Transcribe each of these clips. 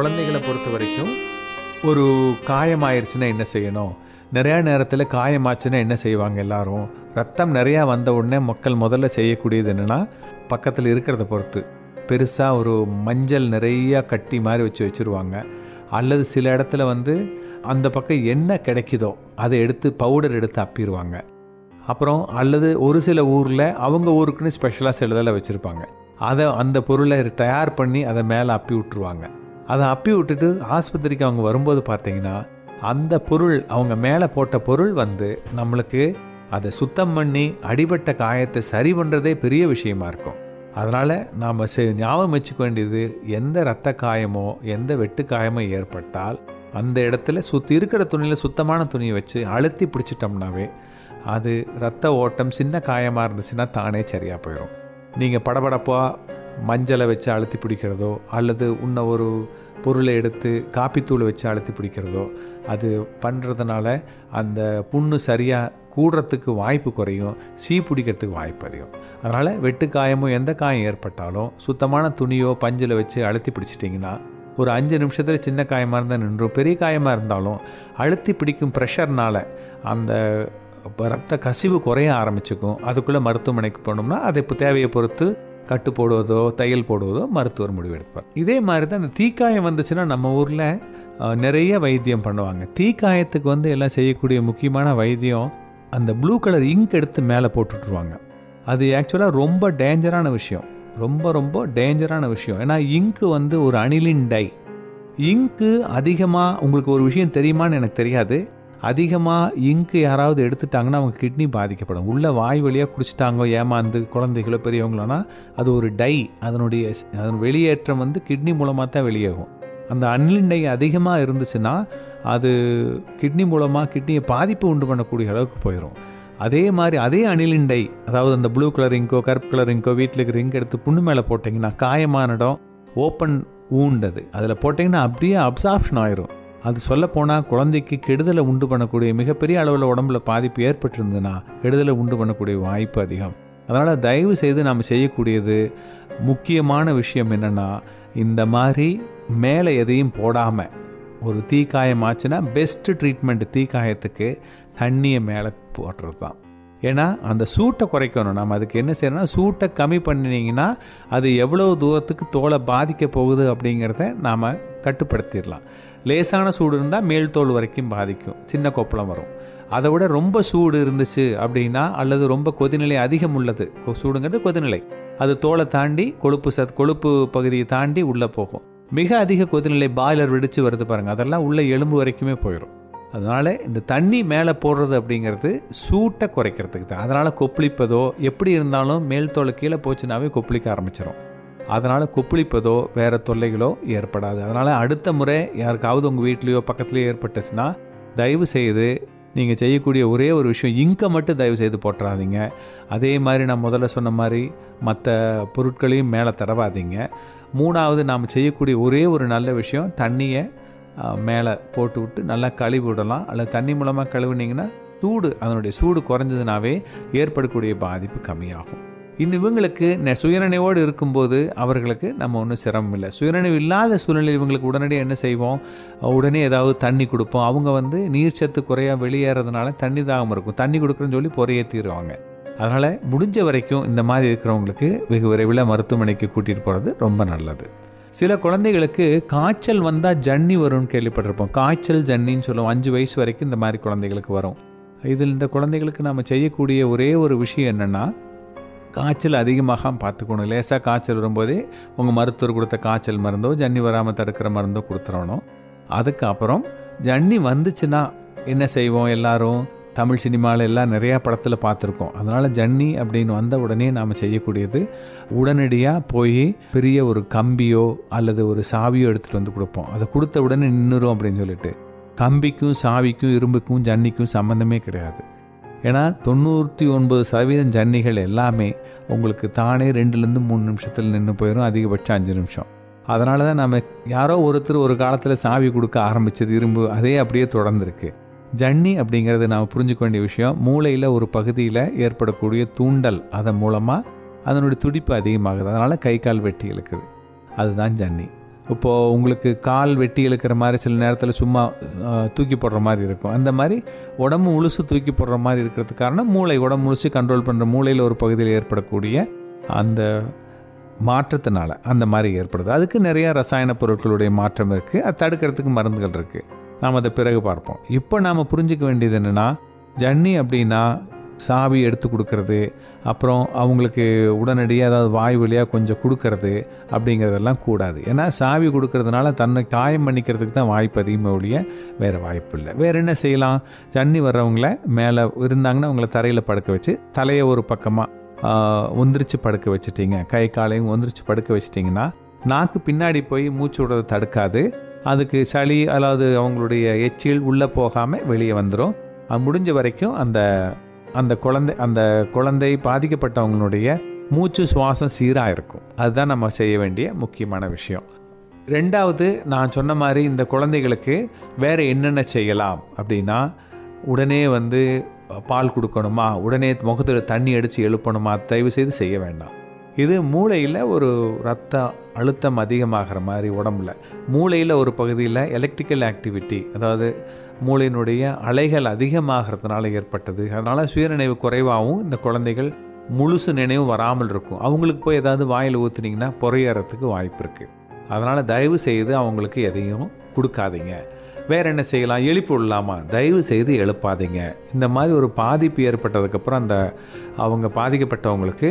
குழந்தைகளை பொறுத்த வரைக்கும் ஒரு காயமாயிருச்சுன்னா என்ன செய்யணும்? நிறையா நேரத்தில் காயமாச்சுன்னா என்ன செய்வாங்க எல்லாரும்? ரத்தம் நிறையா வந்த உடனே மக்கள் முதல்ல செய்யக்கூடியது என்னென்னா பக்கத்தில் இருக்கிறத பொறுத்து. பெருசாக ஒரு மஞ்சள் நிறையா கட்டி மாதிரி வச்சு வச்சுருவாங்க. அல்லது சில இடத்துல வந்து அந்த பக்கம் என்ன கிடைக்குதோ அதை எடுத்து பவுடர் எடுத்து அப்பிடுவாங்க. அப்புறம் அல்லது ஒரு சில ஊரில் அவங்க ஊருக்குன்னு ஸ்பெஷலாக சிலதெல்லாம் வச்சுருப்பாங்க. அதை அந்த பொருளை தயார் பண்ணி அதை மேலே அப்பி விட்டுருவாங்க அதை அப்பி விட்டுட்டு ஆஸ்பத்திரிக்கு அவங்க வரும்போது பார்த்தீங்கன்னா அந்த பொருள் அவங்க மேலே போட்ட பொருள் வந்து நம்மளுக்கு அதை சுத்தம் பண்ணி அடிபட்ட காயத்தை சரி பண்ணுறதே பெரிய விஷயமா இருக்கும். அதனால் நாம் ஞாபகம் வச்சுக்க வேண்டியது எந்த இரத்த காயமோ எந்த வெட்டு காயமோ ஏற்பட்டால் அந்த இடத்துல சுற்றி இருக்கிற துணியில் சுத்தமான துணியை வச்சு அழுத்தி பிடிச்சிட்டோம்னாவே அது ரத்த ஓட்டம் சின்ன காயமாக இருந்துச்சுன்னா தானே சரியாக போயிடும் நீங்கள் படபடப்பாக மஞ்சளை வச்சு அழுத்தி பிடிக்கிறதோ அல்லது இன்னும் ஒரு பொருளை எடுத்து காப்பித்தூளை வச்சு அழுத்தி பிடிக்கிறதோ அது பண்ணுறதுனால அந்த புண்ணு சரியாக கூடுறதுக்கு வாய்ப்பு குறையும் சீ பிடிக்கிறதுக்கு வாய்ப்பு அதிகம். அதனால் வெட்டு காயமோ எந்த காயம் ஏற்பட்டாலும் சுத்தமான துணியோ பஞ்சில் வச்சு அழுத்தி பிடிச்சிட்டிங்கன்னா ஒரு அஞ்சு நிமிஷத்தில் சின்ன காயமாக இருந்தால் நின்றும் பெரிய காயமாக இருந்தாலும் அழுத்தி பிடிக்கும் ப்ரெஷர்னால் அந்த ரத்த கசிவு குறைய ஆரம்பிச்சுக்கும். அதுக்குள்ளே மருத்துவமனைக்கு போனோம்னா அது இப்போ தேவையை பொறுத்து கட்டு போடுவதோ தையல் போடுவதோ மருத்துவர் முடிவெடுப்பார். இதே மாதிரி தான் இந்த தீக்காயம் வந்துச்சுன்னா நம்ம ஊரில் நிறைய வைத்தியம் பண்ணுவாங்க. தீக்காயத்துக்கு வந்து எல்லாம் செய்யக்கூடிய முக்கியமான வைத்தியம் அந்த ப்ளூ கலர் இங்க் எடுத்து மேலே போட்டுட்ருவாங்க அது ஆக்சுவலாக ரொம்ப டேஞ்சரான விஷயம். ரொம்ப ரொம்ப டேஞ்சரான விஷயம். ஏன்னா இங்கு வந்து ஒரு அணிலின் டை. இங்கு அதிகமாக உங்களுக்கு ஒரு விஷயம் தெரியுமான்னு எனக்கு தெரியாது. அதிகமாக இங்கு யாராவது எடுத்துட்டாங்கன்னா அவங்க கிட்னி பாதிக்கப்படும். உள்ள வாய் வழியாக குடிச்சிட்டாங்க ஏமாந்து குழந்தைகளோ பெரியவங்களோனா அது ஒரு டை. அதனுடைய அதன் வெளியேற்றம் வந்து கிட்னி மூலமாக தான் வெளியாகும். அந்த அன்லிண்டை அதிகமாக இருந்துச்சுன்னா அது கிட்னி மூலமாக கிட்னியை பாதிப்பு உண்டு பண்ணக்கூடிய அளவுக்கு போயிடும் அதே மாதிரி அதே அணிலின் டை அதாவது அந்த ப்ளூ கலர் இங்கோ கருப்பு கலர் இங்கோ வீட்டில் இருக்கிற இங்கு எடுத்து புண்ணு மேலே போட்டிங்கன்னா காயமான இடம் ஓப்பன் ஊண்டது அதில் போட்டிங்கன்னா அப்படியே அப்சார்ப்ஷன் ஆயிரும். அது சொல்ல போனால் குழந்தைக்கு கெடுதலை உண்டு பண்ணக்கூடிய மிகப்பெரிய அளவில் உடம்புல பாதிப்பு ஏற்பட்டிருந்ததுன்னா கெடுதலை உண்டு பண்ணக்கூடிய வாய்ப்பு அதிகம். அதனால் தயவு செய்து நாம் செய்யக்கூடியது முக்கியமான விஷயம் என்னென்னா இந்த மாதிரி மேலே எதையும் போடாமல் ஒரு தீக்காயம் ஆச்சுன்னா பெஸ்ட்டு ட்ரீட்மெண்ட் தீக்காயத்துக்கு தண்ணியை மேலே போடுறது தான் ஏன்னா அந்த சூட்டை குறைக்கணும். நம்ம அதுக்கு என்ன செய்யணும்னா சூட்டை கம்மி பண்ணினீங்கன்னா அது எவ்வளோ தூரத்துக்கு தோலை பாதிக்க போகுது அப்படிங்கிறத நாம் கட்டுப்படுத்திடலாம். லேசான சூடு இருந்தால் மேல் தோல் வரைக்கும் பாதிக்கும். சின்ன கொப்பளம் வரும். அதை விட ரொம்ப சூடு இருந்துச்சு அப்படின்னா அல்லது ரொம்ப கொதிநிலை அதிகம் உள்ளது. சூடுங்கிறது கொதிநிலை. அது தோலை தாண்டி கொழுப்பு சத் கொழுப்பு பகுதியை தாண்டி உள்ளே போகும். மிக அதிக கொதிநிலை பாய்லர் வெடிச்சு வருது பாருங்கள் அதெல்லாம் உள்ள எலும்பு வரைக்குமே போயிடும் அதனால் இந்த தண்ணி மேலே போடுறது அப்படிங்கிறது சூட்டை குறைக்கிறதுக்கு தான். அதனால் கொப்பளிப்பதோ எப்படி இருந்தாலும் மேல் தோலை கீழே போச்சுனாவே கொப்பளிக்க ஆரம்பிச்சிடும் அதனால் கொப்பளிப்பதோ வேறு தொல்லைகளோ ஏற்படாது. அதனால் அடுத்த முறை யாருக்காவது உங்கள் வீட்லேயோ பக்கத்துலேயோ ஏற்பட்டுச்சுன்னா தயவு செய்து நீங்கள் செய்யக்கூடிய ஒரே ஒரு விஷயம் இங்கை மட்டும் தயவு செய்து போட்டுறாதீங்க அதே மாதிரி நான் முதல்ல சொன்ன மாதிரி மற்ற பொருட்களையும் மேலே தடவாதீங்க. மூணாவது நாம் செய்யக்கூடிய ஒரே ஒரு நல்ல விஷயம் தண்ணியை மேலே போட்டு விட்டு நல்லா கழுவி விடலாம். அல்லது தண்ணி மூலமாக கழுவுனீங்கன்னா சூடு அதனுடைய சூடு குறைஞ்சதுனாவே ஏற்படக்கூடிய பாதிப்பு கம்மியாகும். இந்த இவங்களுக்கு சுயநினைவோடு இருக்கும்போது அவர்களுக்கு நம்ம ஒன்றும் சிரமம் இல்லை. சுயநினைவு இல்லாத சூழ்நிலை இவங்களுக்கு உடனடியாக என்ன செய்வோம்? உடனே ஏதாவது தண்ணி கொடுப்போம். அவங்க வந்து நீர் சத்து குறையாக வெளியேறதுனால தண்ணி தாகம் இருக்கும். தண்ணி கொடுக்குறேன்னு சொல்லி பொறையேற்றிடுவாங்க அதனால் முடிஞ்ச வரைக்கும் இந்த மாதிரி இருக்கிறவங்களுக்கு வெகு விரைவில் மருத்துவமனைக்கு கூட்டிகிட்டு போகிறது ரொம்ப நல்லது. சில குழந்தைகளுக்கு காய்ச்சல் வந்தால் ஜன்னி வரும்னு கேள்விப்பட்டிருப்போம். காய்ச்சல் ஜன்னின்னு சொல்லுவோம். அஞ்சு வயசு வரைக்கும் இந்த மாதிரி குழந்தைகளுக்கு வரும். இதில் இந்த குழந்தைகளுக்கு நம்ம செய்யக்கூடிய ஒரே ஒரு விஷயம் என்னென்னா காய்ச்சல் அதிகமாக பார்த்துக்கணும். லேசாக காய்ச்சல் வரும்போதே உங்கள் மருத்துவர் கொடுத்த காய்ச்சல் மருந்தோ ஜன்னி வராமல் தடுக்கிற மருந்தோ கொடுத்துடணும் அதுக்கப்புறம் ஜன்னி வந்துச்சுன்னா என்ன செய்வோம் எல்லாரும்? தமிழ் சினிமாவில் எல்லாம் நிறையா படத்தில் பார்த்துருக்கோம். அதனால் ஜன்னி அப்படின்னு வந்த உடனே நாம் செய்யக்கூடியது உடனடியாக போய் பெரிய ஒரு கம்பியோ அல்லது ஒரு சாவியோ எடுத்துகிட்டு வந்து கொடுப்போம். அதை கொடுத்த உடனே நின்றுரும் அப்படின்னு சொல்லிட்டு. கம்பிக்கும் சாவிக்கும் இரும்புக்கும் ஜன்னிக்கும் சம்மந்தமே கிடையாது. ஏன்னா தொண்ணூற்றி ஒன்பது சதவீதம் ஜன்னிகள் எல்லாமே உங்களுக்கு தானே ரெண்டுலேருந்து மூணு நிமிஷத்தில் நின்று போயிடும் அதிகபட்சம் அஞ்சு நிமிஷம். அதனால தான் நம்ம யாரோ ஒருத்தர் ஒரு காலத்தில் சாவி கொடுக்க ஆரம்பித்தது இரும்பு அதே அப்படியே தொடர்ந்துருக்கு. ஜன்னி அப்படிங்கிறது நாம் புரிஞ்சுக்க வேண்டிய விஷயம். மூளையில் ஒரு பகுதியில் ஏற்படக்கூடிய தூண்டல் அதன் மூலமாக அதனுடைய துடிப்பு அதிகமாகுது. அதனால் கை கால் வெட்டி இழுக்குது. அதுதான் ஜன்னி. இப்போது உங்களுக்கு கால் வெட்டி இழுக்கிற மாதிரி சில நேரத்தில் சும்மா தூக்கி போடுற மாதிரி இருக்கும். அந்த மாதிரி உடம்பு முழுசு தூக்கி போடுற மாதிரி இருக்கிறது காரணம் மூளை. உடம்பு முழுசு கண்ட்ரோல் பண்ணுற மூளையில் ஒரு பகுதியில் ஏற்படக்கூடிய அந்த மாற்றத்தினால அந்த மாதிரி ஏற்படுது. அதுக்கு நிறையா ரசாயன பொருட்களுடைய மாற்றம் இருக்குது அது தடுக்கிறதுக்கு மருந்துகள் இருக்குது நாம் அதை பிறகு பார்ப்போம். இப்போ நாம் புரிஞ்சிக்க வேண்டியது என்னென்னா ஜன்னி அப்படின்னா சாவி எடுத்து கொடுக்கறது அப்புறம் அவங்களுக்கு உடனடியாக அதாவது வாய் வழியாக கொஞ்சம் கொடுக்கறது அப்படிங்கிறதெல்லாம் கூடாது. ஏன்னா சாவி கொடுக்கறதுனால தன்னை காயம் பண்ணிக்கிறதுக்கு தான் வாய்ப்பு அதிகமாக ஒழிய வேறு வாய்ப்பு இல்லை. வேறு என்ன செய்யலாம்? ஜன்னி வர்றவங்கள மேலே இருந்தாங்கன்னா அவங்கள தரையில் படுக்க வச்சு தலையை ஒரு பக்கமாக ஒந்திரிச்சு படுக்க வச்சுட்டிங்க. கை காலையும் ஒந்திரிச்சு படுக்க வச்சிட்டிங்கன்னா நாக்கு பின்னாடி போய் மூச்சு விடுறதை தடுக்காது. அதுக்கு சளி அதாவது அவங்களுடைய எச்சில் உள்ளே போகாமல் வெளியே வந்துடும் அது முடிஞ்ச வரைக்கும் அந்த அந்த குழந்தை அந்த குழந்தை பாதிக்கப்பட்டவங்களுடைய மூச்சு சுவாசம் சீராக இருக்கும் அதுதான் நம்ம செய்ய வேண்டிய முக்கியமான விஷயம். ரெண்டாவது நான் சொன்ன மாதிரி இந்த குழந்தைகளுக்கு வேறு என்னென்ன செய்யலாம் அப்படின்னா உடனே வந்து பால் கொடுக்கணுமா? உடனே முகத்தில் தண்ணி அடித்து எழுப்பணுமா? தயவு செய்து செய்ய வேண்டாம். இது மூளையில் ஒரு ரத்த அழுத்தம் அதிகமாகிற மாதிரி உடம்புல. மூளையில் ஒரு பகுதியில் எலக்ட்ரிக்கல் ஆக்டிவிட்டி அதாவது மூளையினுடைய அலைகள் அதிகமாகிறதுனால ஏற்பட்டது. அதனால் சுயநினைவு குறைவாகவும் இந்த குழந்தைகள் முழுசு நினைவு வராமல் இருக்கும். அவங்களுக்கு போய் ஏதாவது வாயில் ஊற்றுனீங்கன்னா புறையறதுக்கு வாய்ப்பு இருக்குது அதனால் தயவு செய்து அவங்களுக்கு எதையும் கொடுக்காதீங்க. வேற என்ன செய்யலாம்? எழுப்பி விடலாமா? தயவு செய்து எழுப்பாதீங்க. இந்த மாதிரி ஒரு பாதிப்பு ஏற்பட்டதுக்கப்புறம் அந்த அவங்க பாதிக்கப்பட்டவங்களுக்கு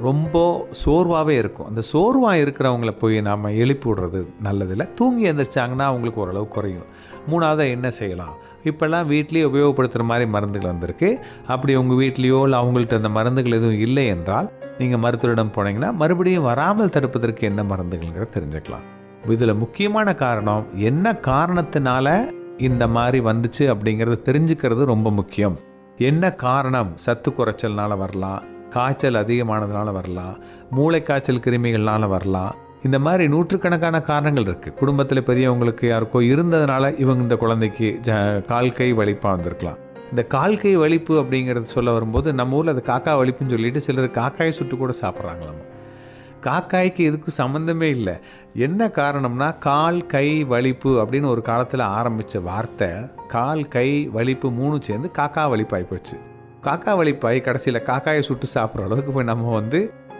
ரொம்ப சோர்வாகவே இருக்கும். அந்த சோர்வாக இருக்கிறவங்கள போய் நாம் எழுப்பி விடுறது நல்லதில்லை. தூங்கி எழுந்திரிச்சாங்கன்னா அவங்களுக்கு ஓரளவு குறையும். மூணாவது என்ன செய்யலாம்? இப்போல்லாம் வீட்லேயே உபயோகப்படுத்துகிற மாதிரி மருந்துகள் வந்திருக்கு. அப்படி உங்கள் வீட்லேயோ இல்லை அவங்கள்ட்ட அந்த மருந்துகள் எதுவும் இல்லை என்றால் நீங்கள் மருத்துவரிடம் போனீங்கன்னா மறுபடியும் வராமல் தடுப்பதற்கு என்ன மருந்துகள்ங்கிறத தெரிஞ்சுக்கலாம். இதில் முக்கியமான காரணம் என்ன காரணத்தினால இந்த மாதிரி வந்துச்சு அப்படிங்கிறத தெரிஞ்சுக்கிறது ரொம்ப முக்கியம். என்ன காரணம்? சத்து குறைச்சல்னால வரலாம். காய்ச்சல் அதிகமானதுனால வரலாம் மூளை காய்ச்சல் கிருமிகள்னால வரலாம். இந்த மாதிரி நூற்றுக்கணக்கான காரணங்கள் இருக்குது குடும்பத்தில் பெரியவங்களுக்கு யாருக்கோ இருந்ததுனால இவங்க இந்த குழந்தைக்கு ஜ கால் கை வலிப்பாக வந்திருக்கலாம். இந்த கால் கை வலிப்பு அப்படிங்கிறது சொல்ல வரும்போது நம்ம ஊரில் அது காக்கா வலிப்புன்னு சொல்லிட்டு சிலர் காக்காயை சுட்டு கூட சாப்பிட்றாங்களாம். காக்காய்க்கு இதுக்கு சம்மந்தமே இல்லை. என்ன காரணம்னா கால் கை வலிப்பு அப்படின்னு ஒரு காலத்தில் ஆரம்பித்த வார்த்தை கால் கை வலிப்பு மூணு சேர்ந்து காக்கா வலிப்பாகி போச்சு. காக்கா வலிப்பாய் கடைசியில் காக்காயை சுட்டு சாப்பிட்ற அளவுக்கு போய் நம்ம வந்து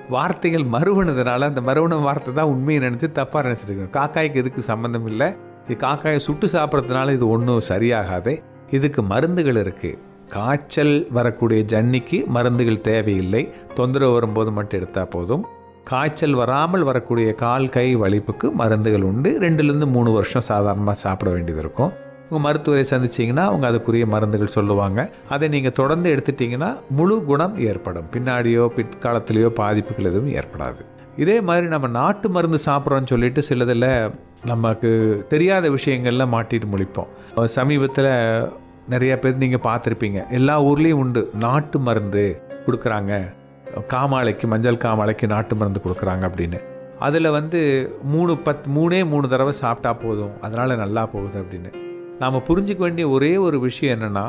வார்த்தைகள் மறுவனதுனால அந்த மறுவன வார்த்தை தான் உண்மையை நினச்சி தப்பாக நினச்சிட்டு இருக்கோம். காக்காய்க்கு இதுக்கு சம்மந்தம் இல்லை? இது காக்காயை சுட்டு சாப்பிட்றதுனால இது ஒன்றும் சரியாகாது. இதுக்கு மருந்துகள் இருக்குது காய்ச்சல் வரக்கூடிய ஜன்னிக்கு மருந்துகள் தேவையில்லை. தொந்தரவு வரும்போது மட்டும் எடுத்தால் போதும். காய்ச்சல் வராமல் வரக்கூடிய கால் கை வலிப்புக்கு மருந்துகள் உண்டு. ரெண்டுலேருந்து மூணு வருஷம் சாதாரணமாக சாப்பிட வேண்டியது இருக்கும். உங்கள் மருத்துவரை சந்திச்சிங்கன்னா அவங்க அதுக்குரிய மருந்துகள் சொல்லுவாங்க. அதை நீங்கள் தொடர்ந்து எடுத்துட்டிங்கன்னா முழு குணம் ஏற்படும். பின்னாடியோ பிற்காலத்திலேயோ பாதிப்புகள் எதுவும் ஏற்படாது. இதே மாதிரி நம்ம நாட்டு மருந்து சாப்பிட்றோன்னு சொல்லிட்டு சிலதில் நமக்கு தெரியாத விஷயங்கள்லாம் மாட்டிட்டு முழிப்போம். சமீபத்தில் நிறைய பேர் நீங்கள் பார்த்துருப்பீங்க. எல்லா ஊர்லேயும் உண்டு. நாட்டு மருந்து கொடுக்குறாங்க. காமாலைக்கு மஞ்சள் காமாலைக்கு நாட்டு மருந்து கொடுக்குறாங்க அப்படின்னு. அதில் வந்து மூணு பத் மூணே மூணு தடவை சாப்பிட்டா போதும். அதனால் நல்லா போகுது அப்படின்னு. நாம் புரிஞ்சிக்க வேண்டிய ஒரே ஒரு விஷயம் என்னென்னா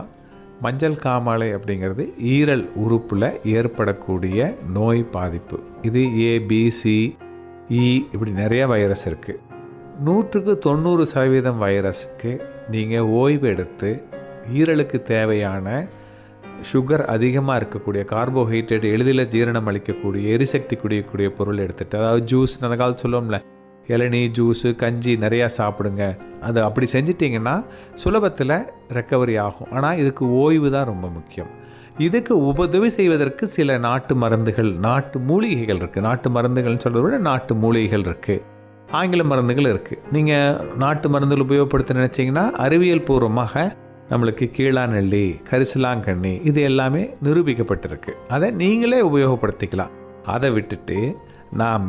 மஞ்சள் காமாலை அப்படிங்கிறது ஈரல் உறுப்பில் ஏற்படக்கூடிய நோய் பாதிப்பு. இது ஏபிசி இ e இப்படி நிறைய வைரஸ் இருக்குது நூற்றுக்கு தொண்ணூறு சதவீதம் வைரஸ்க்கு நீங்கள் ஓய்வு எடுத்து ஈரலுக்கு தேவையான சுகர் அதிகமாக இருக்கக்கூடிய கார்போஹைட்ரேட் எளிதில் ஜீரணம் அளிக்கக்கூடிய எரிசக்தி குடிக்கக்கூடிய பொருள் எடுத்துகிட்டு அதாவது ஜூஸ் நல்ல காலத்து சொல்லுவோம்ல இளநீ ஜூஸு கஞ்சி நிறையா சாப்பிடுங்க. அது அப்படி செஞ்சிட்டிங்கன்னா சுலபத்தில் ரெக்கவரி ஆகும். ஆனால் இதுக்கு ஓய்வு தான் ரொம்ப முக்கியம். இதுக்கு உதவி செய்வதற்கு சில நாட்டு மருந்துகள் நாட்டு மூலிகைகள் இருக்குது நாட்டு மருந்துகள்னு சொல்கிறத விட நாட்டு மூலிகைகள் இருக்குது ஆங்கில மருந்துகள் இருக்குது நீங்கள் நாட்டு மருந்துகள் உபயோகப்படுத்த நினச்சிங்கன்னா அறிவியல் பூர்வமாக நம்மளுக்கு கீழாநெல்லி கரிசலாங்கண்ணி இது எல்லாமே நிரூபிக்கப்பட்டிருக்கு. அதை நீங்களே உபயோகப்படுத்திக்கலாம். அதை விட்டுட்டு நாம்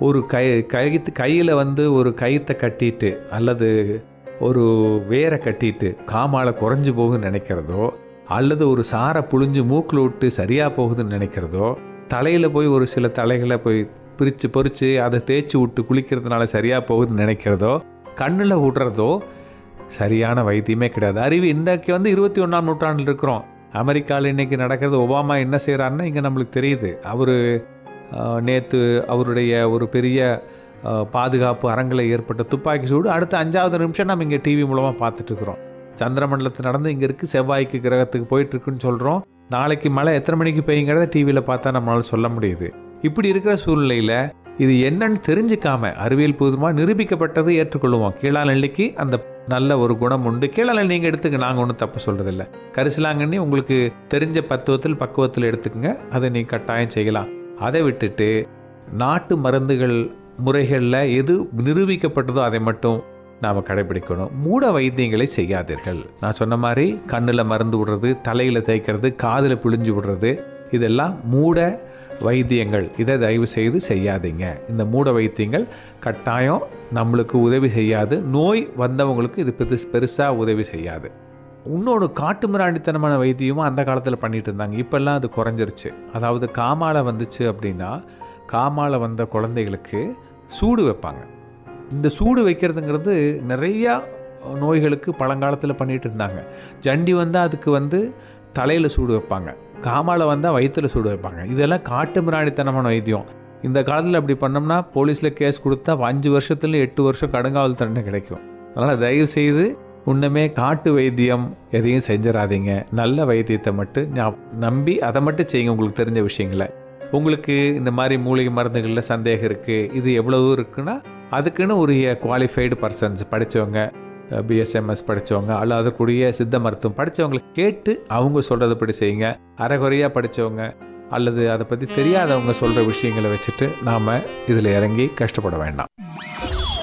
ஒரு கை கயித்து கையில் வந்து ஒரு கயித்தை கட்டிட்டு அல்லது ஒரு வேரை கட்டிட்டு காமாலை குறைஞ்சி போகுதுன்னு நினைக்கிறதோ அல்லது ஒரு சாரை புழிஞ்சு மூக்கில் விட்டு சரியாக போகுதுன்னு நினைக்கிறதோ தலையில் போய் ஒரு சில தலைகளை போய் பிரித்து பொறித்து அதை தேய்ச்சி விட்டு குளிக்கிறதுனால சரியாக போகுதுன்னு நினைக்கிறதோ கண்ணில் விடுறதோ சரியான வைத்தியமே கிடையாது. அறிவு இன்றைக்கு வந்து இருபத்தி ஒன்றாம் நூற்றாண்டில் இருக்கிறோம். அமெரிக்காவில் இன்றைக்கி நடக்கிறது ஒபாமா என்ன செய்கிறாருன்னா இங்கே நம்மளுக்கு தெரியுது. அவர் நேற்று அவருடைய ஒரு பெரிய பாதுகாப்பு அரங்கில் ஏற்பட்ட துப்பாக்கி சூடு. அடுத்த அஞ்சாவது நிமிஷம் நம்ம இங்கே டிவி மூலமாக பார்த்துட்ருக்குறோம் சந்திரமண்டலத்தில் நடந்து இங்கே இருக்குது செவ்வாய்க்கு கிரகத்துக்கு போயிட்டுருக்குன்னு சொல்கிறோம் நாளைக்கு மழை எத்தனை மணிக்கு பெய்யுங்கிறத டிவியில் பார்த்தா நம்மளால் சொல்ல முடியுது. இப்படி இருக்கிற சூழ்நிலையில் இது என்னன்னு தெரிஞ்சுக்காம அறிவியல் பூர்வமாக நிரூபிக்கப்பட்டது ஏற்றுக்கொள்வோம் கீழாநெல்லிக்கு அந்த நல்ல ஒரு குணம் உண்டு. கீழாநெல்லி நீங்கள் எடுத்துக்க நாங்கள் ஒன்றும் தப்பு சொல்கிறதில்ல கரிசலாங்கண்ணி உங்களுக்கு தெரிஞ்ச பத்துவத்தில் பக்குவத்தில் எடுத்துக்கங்க. அதை நீ கட்டாயம் செய்யலாம். அதை விட்டுட்டு நாட்டு மருந்துகள் முறைகளில் எது நிரூபிக்கப்பட்டதோ அதை மட்டும் நாம் கடைபிடிக்கணும். மூட வைத்தியங்களை செய்யாதீர்கள். நான் சொன்ன மாதிரி கண்ணில் மருந்து விடுறது தலையில் தேய்க்கிறது காதில் பிழிஞ்சு விடுறது இதெல்லாம் மூட வைத்தியங்கள். இதை தயவு செய்து செய்யாதீங்க. இந்த மூட வைத்தியங்கள் கட்டாயம் நம்மளுக்கு உதவி செய்யாது. நோய் வந்தவங்களுக்கு இது பெருசு பெருசாக உதவி செய்யாது. இன்னொன்று காட்டு மிராண்டித்தனமான வைத்தியமும் அந்த காலத்தில் பண்ணிட்டு இருந்தாங்க. இப்போல்லாம் அது குறைஞ்சிருச்சு. அதாவது காமாலை வந்துச்சு அப்படின்னா காமாலை வந்த குழந்தைகளுக்கு சூடு வைப்பாங்க. இந்த சூடு வைக்கிறதுங்கிறது நிறையா நோய்களுக்கு பழங்காலத்தில் பண்ணிட்டு இருந்தாங்க. ஜண்டி வந்தால் அதுக்கு வந்து தலையில் சூடு வைப்பாங்க. காமாலை வந்தால் வயிற்றில் சூடு வைப்பாங்க. இதெல்லாம் காட்டு மிராணித்தனமான வைத்தியம். இந்த காலத்தில் அப்படி பண்ணோம்னா போலீஸில் கேஸ் கொடுத்தா அஞ்சு வருஷத்துல எட்டு வருஷம் கடுங்காவல் தண்டனை கிடைக்கும். அதனால் தயவு செய்து ஒன்றுமே காட்டு வைத்தியம் எதையும் செஞ்சிடாதீங்க நல்ல வைத்தியத்தை மட்டும் நான் நம்பி அதை மட்டும் செய்யுங்க உங்களுக்கு தெரிஞ்ச விஷயங்களை. உங்களுக்கு இந்த மாதிரி மூலிகை மருந்துகளில் சந்தேகம் இருக்குது இது எவ்வளவு இருக்குன்னா அதுக்குன்னு உரிய குவாலிஃபைடு பர்சன்ஸ் படித்தவங்க பிஎஸ்எம்எஸ் படித்தவங்க அல்ல அதற்குரிய சித்த மருத்துவம் படித்தவங்களை கேட்டு அவங்க சொல்கிறதுபடி செய்யுங்க. அரைகுறையாக படித்தவங்க அல்லது அதை பற்றி தெரியாதவங்க சொல்கிற விஷயங்களை வச்சுட்டு நாம் இதில் இறங்கி கஷ்டப்பட வேண்டாம்.